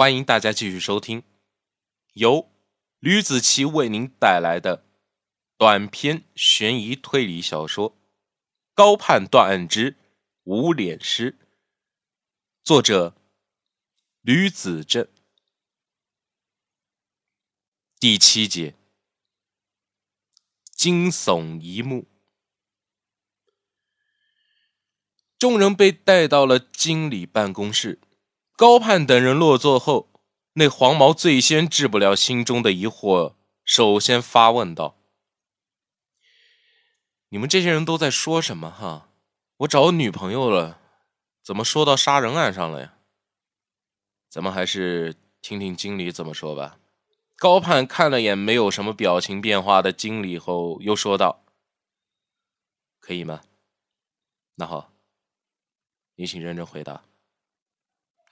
欢迎大家继续收听由吕子奇为您带来的短篇悬疑推理小说《高判断案之无脸师》，作者吕子正，第七节惊悚一幕。众人被带到了经理办公室。高盼等人落座后，那黄毛最先治不了心中的疑惑，首先发问道：“你们这些人都在说什么？哈，我找女朋友了，怎么说到杀人案上了呀？咱们还是听听经理怎么说吧。”高盼看了眼没有什么表情变化的经理后，又说道：“可以吗？那好，你请认真回答。”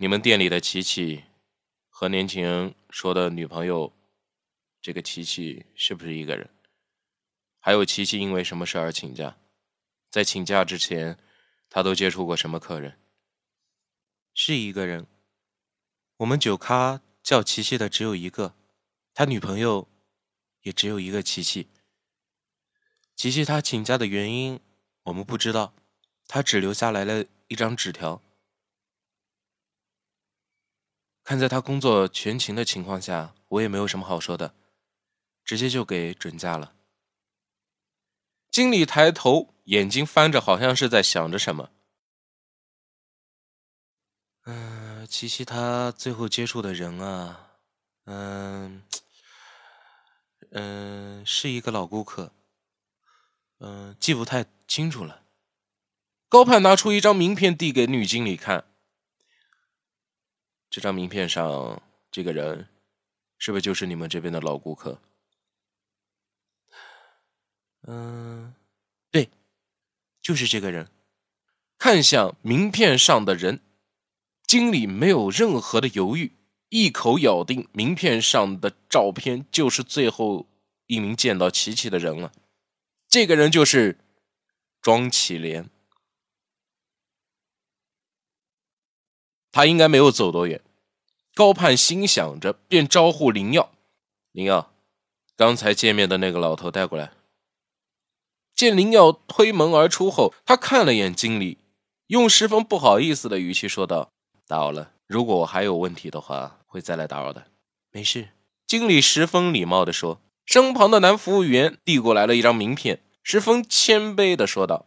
你们店里的琪琪和年轻人说的女朋友，这个琪琪是不是一个人？还有琪琪因为什么事而请假？在请假之前，他都接触过什么客人？是一个人。我们酒咖叫琪琪的只有一个，他女朋友也只有一个琪琪。琪琪他请假的原因我们不知道，他只留下来了一张纸条。看在他工作全勤的情况下，我也没有什么好说的，直接就给准假了。经理抬头，眼睛翻着，好像是在想着什么。嗯，琪琪他最后接触的人啊，嗯，嗯，是一个老顾客，嗯，记不太清楚了。高盼拿出一张名片递给女经理看。这张名片上这个人，是不是就是你们这边的老顾客？嗯，对，就是这个人。看向名片上的人，经理没有任何的犹豫，一口咬定名片上的照片就是最后一名见到琪琪的人了。这个人就是庄启莲。他应该没有走多远，高盼心想着，便招呼林耀：“林耀，刚才见面的那个老头带过来。”见林耀推门而出后，他看了眼经理，用十分不好意思的语气说道：“打扰了，如果我还有问题的话，会再来打扰的。”“没事。”经理十分礼貌的说。身旁的男服务员递过来了一张名片，十分谦卑的说道：“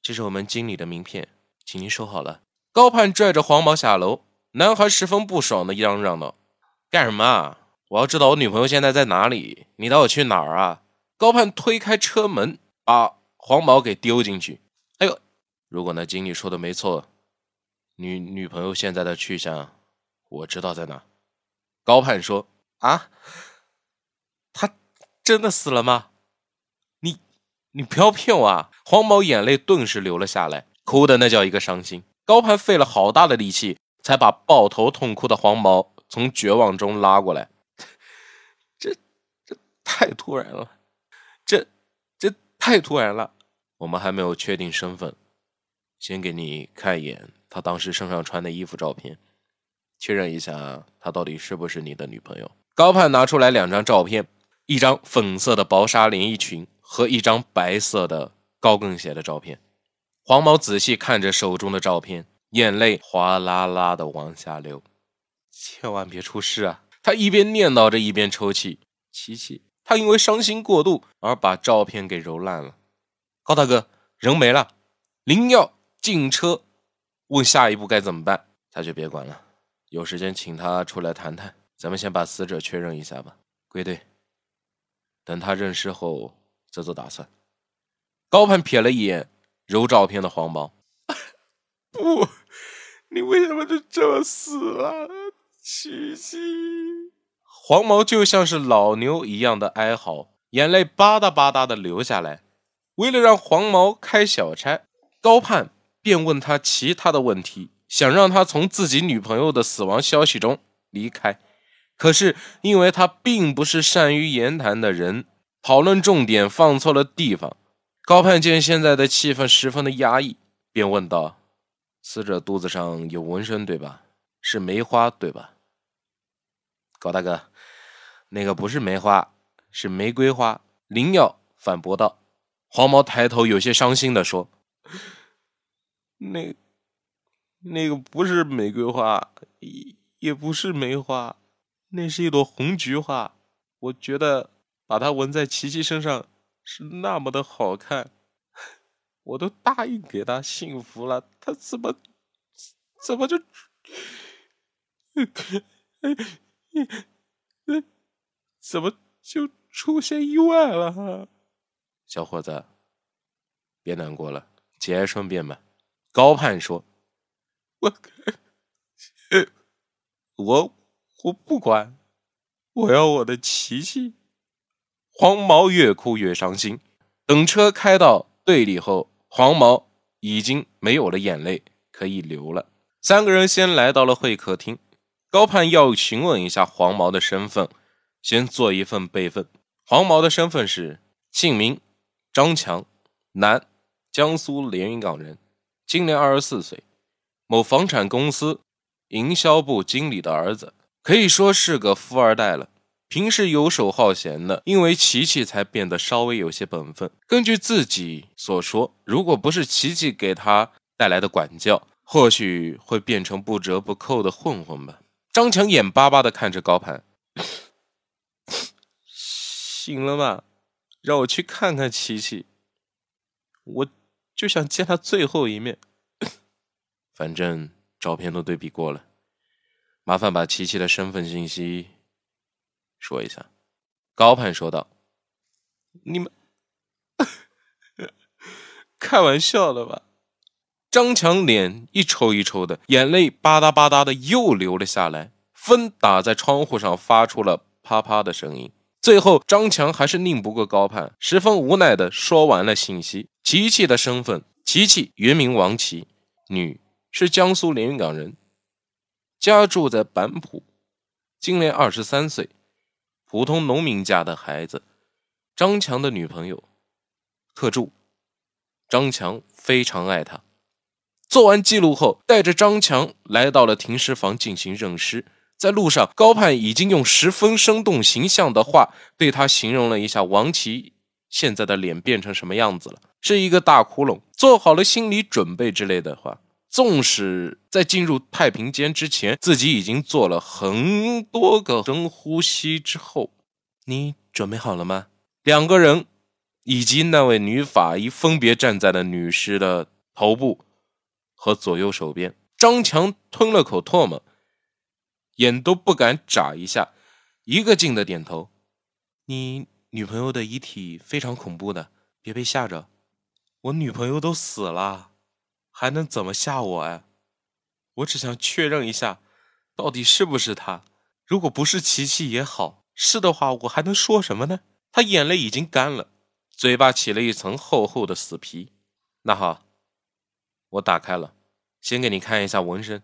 这是我们经理的名片，请您收好了。”高盼拽着黄毛下楼，男孩十分不爽的嚷嚷道：“干什么啊？我要知道我女朋友现在在哪里，你带我去哪儿啊？”高盼推开车门，把黄毛给丢进去。哎呦，如果那经理说的没错，女女朋友现在的去向，我知道在哪。高盼说：“啊，他真的死了吗？你你不要骗我啊！”黄毛眼泪顿时流了下来，哭的那叫一个伤心。高攀费了好大的力气，才把抱头痛哭的黄毛从绝望中拉过来。这这太突然了，这这太突然了。我们还没有确定身份，先给你看一眼他当时身上穿的衣服照片，确认一下他到底是不是你的女朋友。高盼拿出来两张照片，一张粉色的薄纱连衣裙和一张白色的高跟鞋的照片。黄毛仔细看着手中的照片，眼泪哗啦啦的往下流。千万别出事啊！他一边念叨着，一边抽泣。琪琪，他因为伤心过度而把照片给揉烂了。高大哥，人没了。林耀进车，问下一步该怎么办。他就别管了，有时间请他出来谈谈。咱们先把死者确认一下吧。归队，等他认尸后再做打算。高盼瞥了一眼。揉照片的黄毛，不，你为什么就这么死了，琪琪？黄毛就像是老牛一样的哀嚎，眼泪吧嗒吧嗒的流下来。为了让黄毛开小差，高盼便问他其他的问题，想让他从自己女朋友的死亡消息中离开。可是因为他并不是善于言谈的人，讨论重点放错了地方。高盼见现在的气氛十分的压抑，便问道：“死者肚子上有纹身对吧？是梅花对吧？”高大哥，那个不是梅花，是玫瑰花。林耀反驳道。黄毛抬头，有些伤心的说：“那，那个不是玫瑰花，也也不是梅花，那是一朵红菊花。我觉得把它纹在琪琪身上是那么的好看，我都答应给她幸福了，她怎么，怎么就，怎么就出现意外了？”小伙子，别难过了，节哀顺变吧。高盼说：“我，我，我不管，我要我的琪琪。”黄毛越哭越伤心。等车开到队里后，黄毛已经没有了眼泪可以流了。三个人先来到了会客厅。高盼要询问一下黄毛的身份，先做一份备份。黄毛的身份是姓名。张强，男，江苏连云港人，今年二十四岁，某房产公司营销部经理的儿子，可以说是个富二代了。平时游手好闲的，因为琪琪才变得稍微有些本分。根据自己所说，如果不是琪琪给他带来的管教，或许会变成不折不扣的混混吧。张强眼巴巴地看着高攀，醒了吧？让我去看看琪琪，我就想见他最后一面。反正照片都对比过了，麻烦把琪琪的身份信息说一下。”高盼说道。“你们 开玩笑的吧？”张强脸一抽一抽的，眼泪吧嗒吧嗒的又流了下来，风打在窗户上发出了啪啪的声音。最后，张强还是拧不过高攀，十分无奈的说完了信息。琪琪的身份：琪琪原名王琪，女，是江苏连云港人，家住在板浦，今年二十三岁，普通农民家的孩子。张强的女朋友，特助。张强非常爱她。做完记录后，带着张强来到了停尸房进行认尸。在路上，高盼已经用十分生动形象的话对他形容了一下王琦现在的脸变成什么样子了，是一个大窟窿，做好了心理准备之类的话。纵使在进入太平间之前，自己已经做了很多个深呼吸之后，你准备好了吗？两个人以及那位女法医分别站在了女尸的头部和左右手边。张强吞了口唾沫。眼都不敢眨一下，一个劲的点头。你女朋友的遗体非常恐怖的，别被吓着。我女朋友都死了，还能怎么吓我呀？我只想确认一下，到底是不是他。如果不是琪琪也好，是的话，我还能说什么呢？他眼泪已经干了，嘴巴起了一层厚厚的死皮。那好，我打开了，先给你看一下纹身。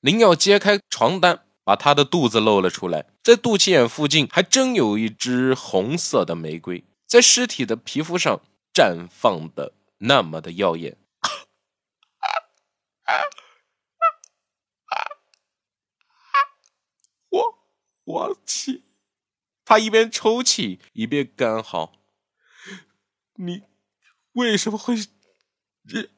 林耀揭开床单，把他的肚子露了出来，在肚脐眼附近还真有一只红色的玫瑰，在尸体的皮肤上绽放的那么的耀眼。我我气，他一边抽泣一边干嚎。你为什么会这？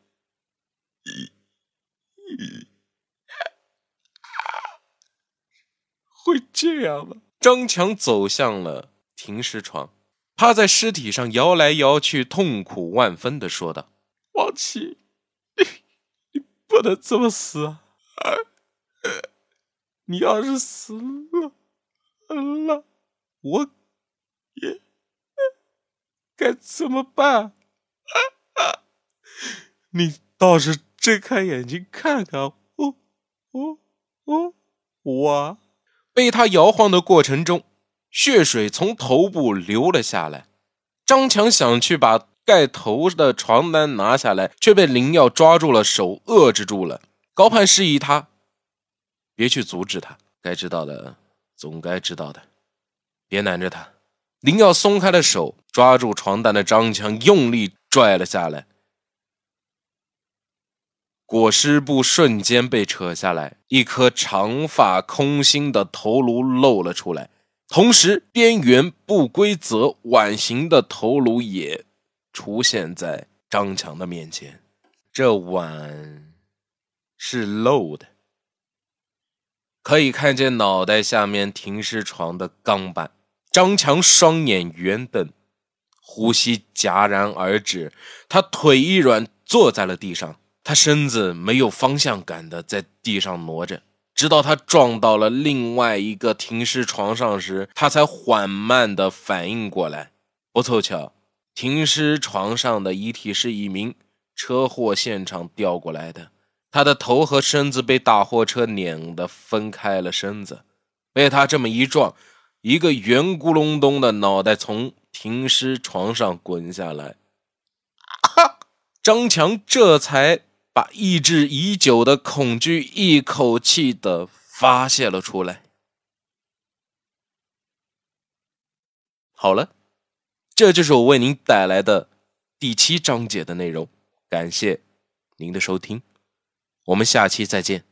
会这样吗？张强走向了停尸床，趴在尸体上摇来摇去，痛苦万分的说道：“王琦，你你不能这么死啊！你要是死了，了，我也该怎么办？你倒是睁开眼睛看看我，我，我，我。”被他摇晃的过程中，血水从头部流了下来。张强想去把盖头的床单拿下来，却被林耀抓住了手，遏制住了。高盼示意他别去阻止他，该知道的总该知道的，别拦着他。林耀松开了手，抓住床单的张强用力拽了下来。裹尸布瞬间被扯下来，一颗长发空心的头颅露了出来，同时边缘不规则碗形的头颅也出现在张强的面前。这碗是漏的，可以看见脑袋下面停尸床的钢板。张强双眼圆瞪，呼吸戛然而止，他腿一软，坐在了地上。他身子没有方向感的在地上挪着，直到他撞到了另外一个停尸床上时，他才缓慢的反应过来。不凑巧，停尸床上的遗体是一名车祸现场调过来的，他的头和身子被大货车碾得分开了身子，被他这么一撞，一个圆咕隆咚的脑袋从停尸床上滚下来，张强这才。把抑制已久的恐惧一口气的发泄了出来。好了，这就是我为您带来的第七章节的内容。感谢您的收听，我们下期再见。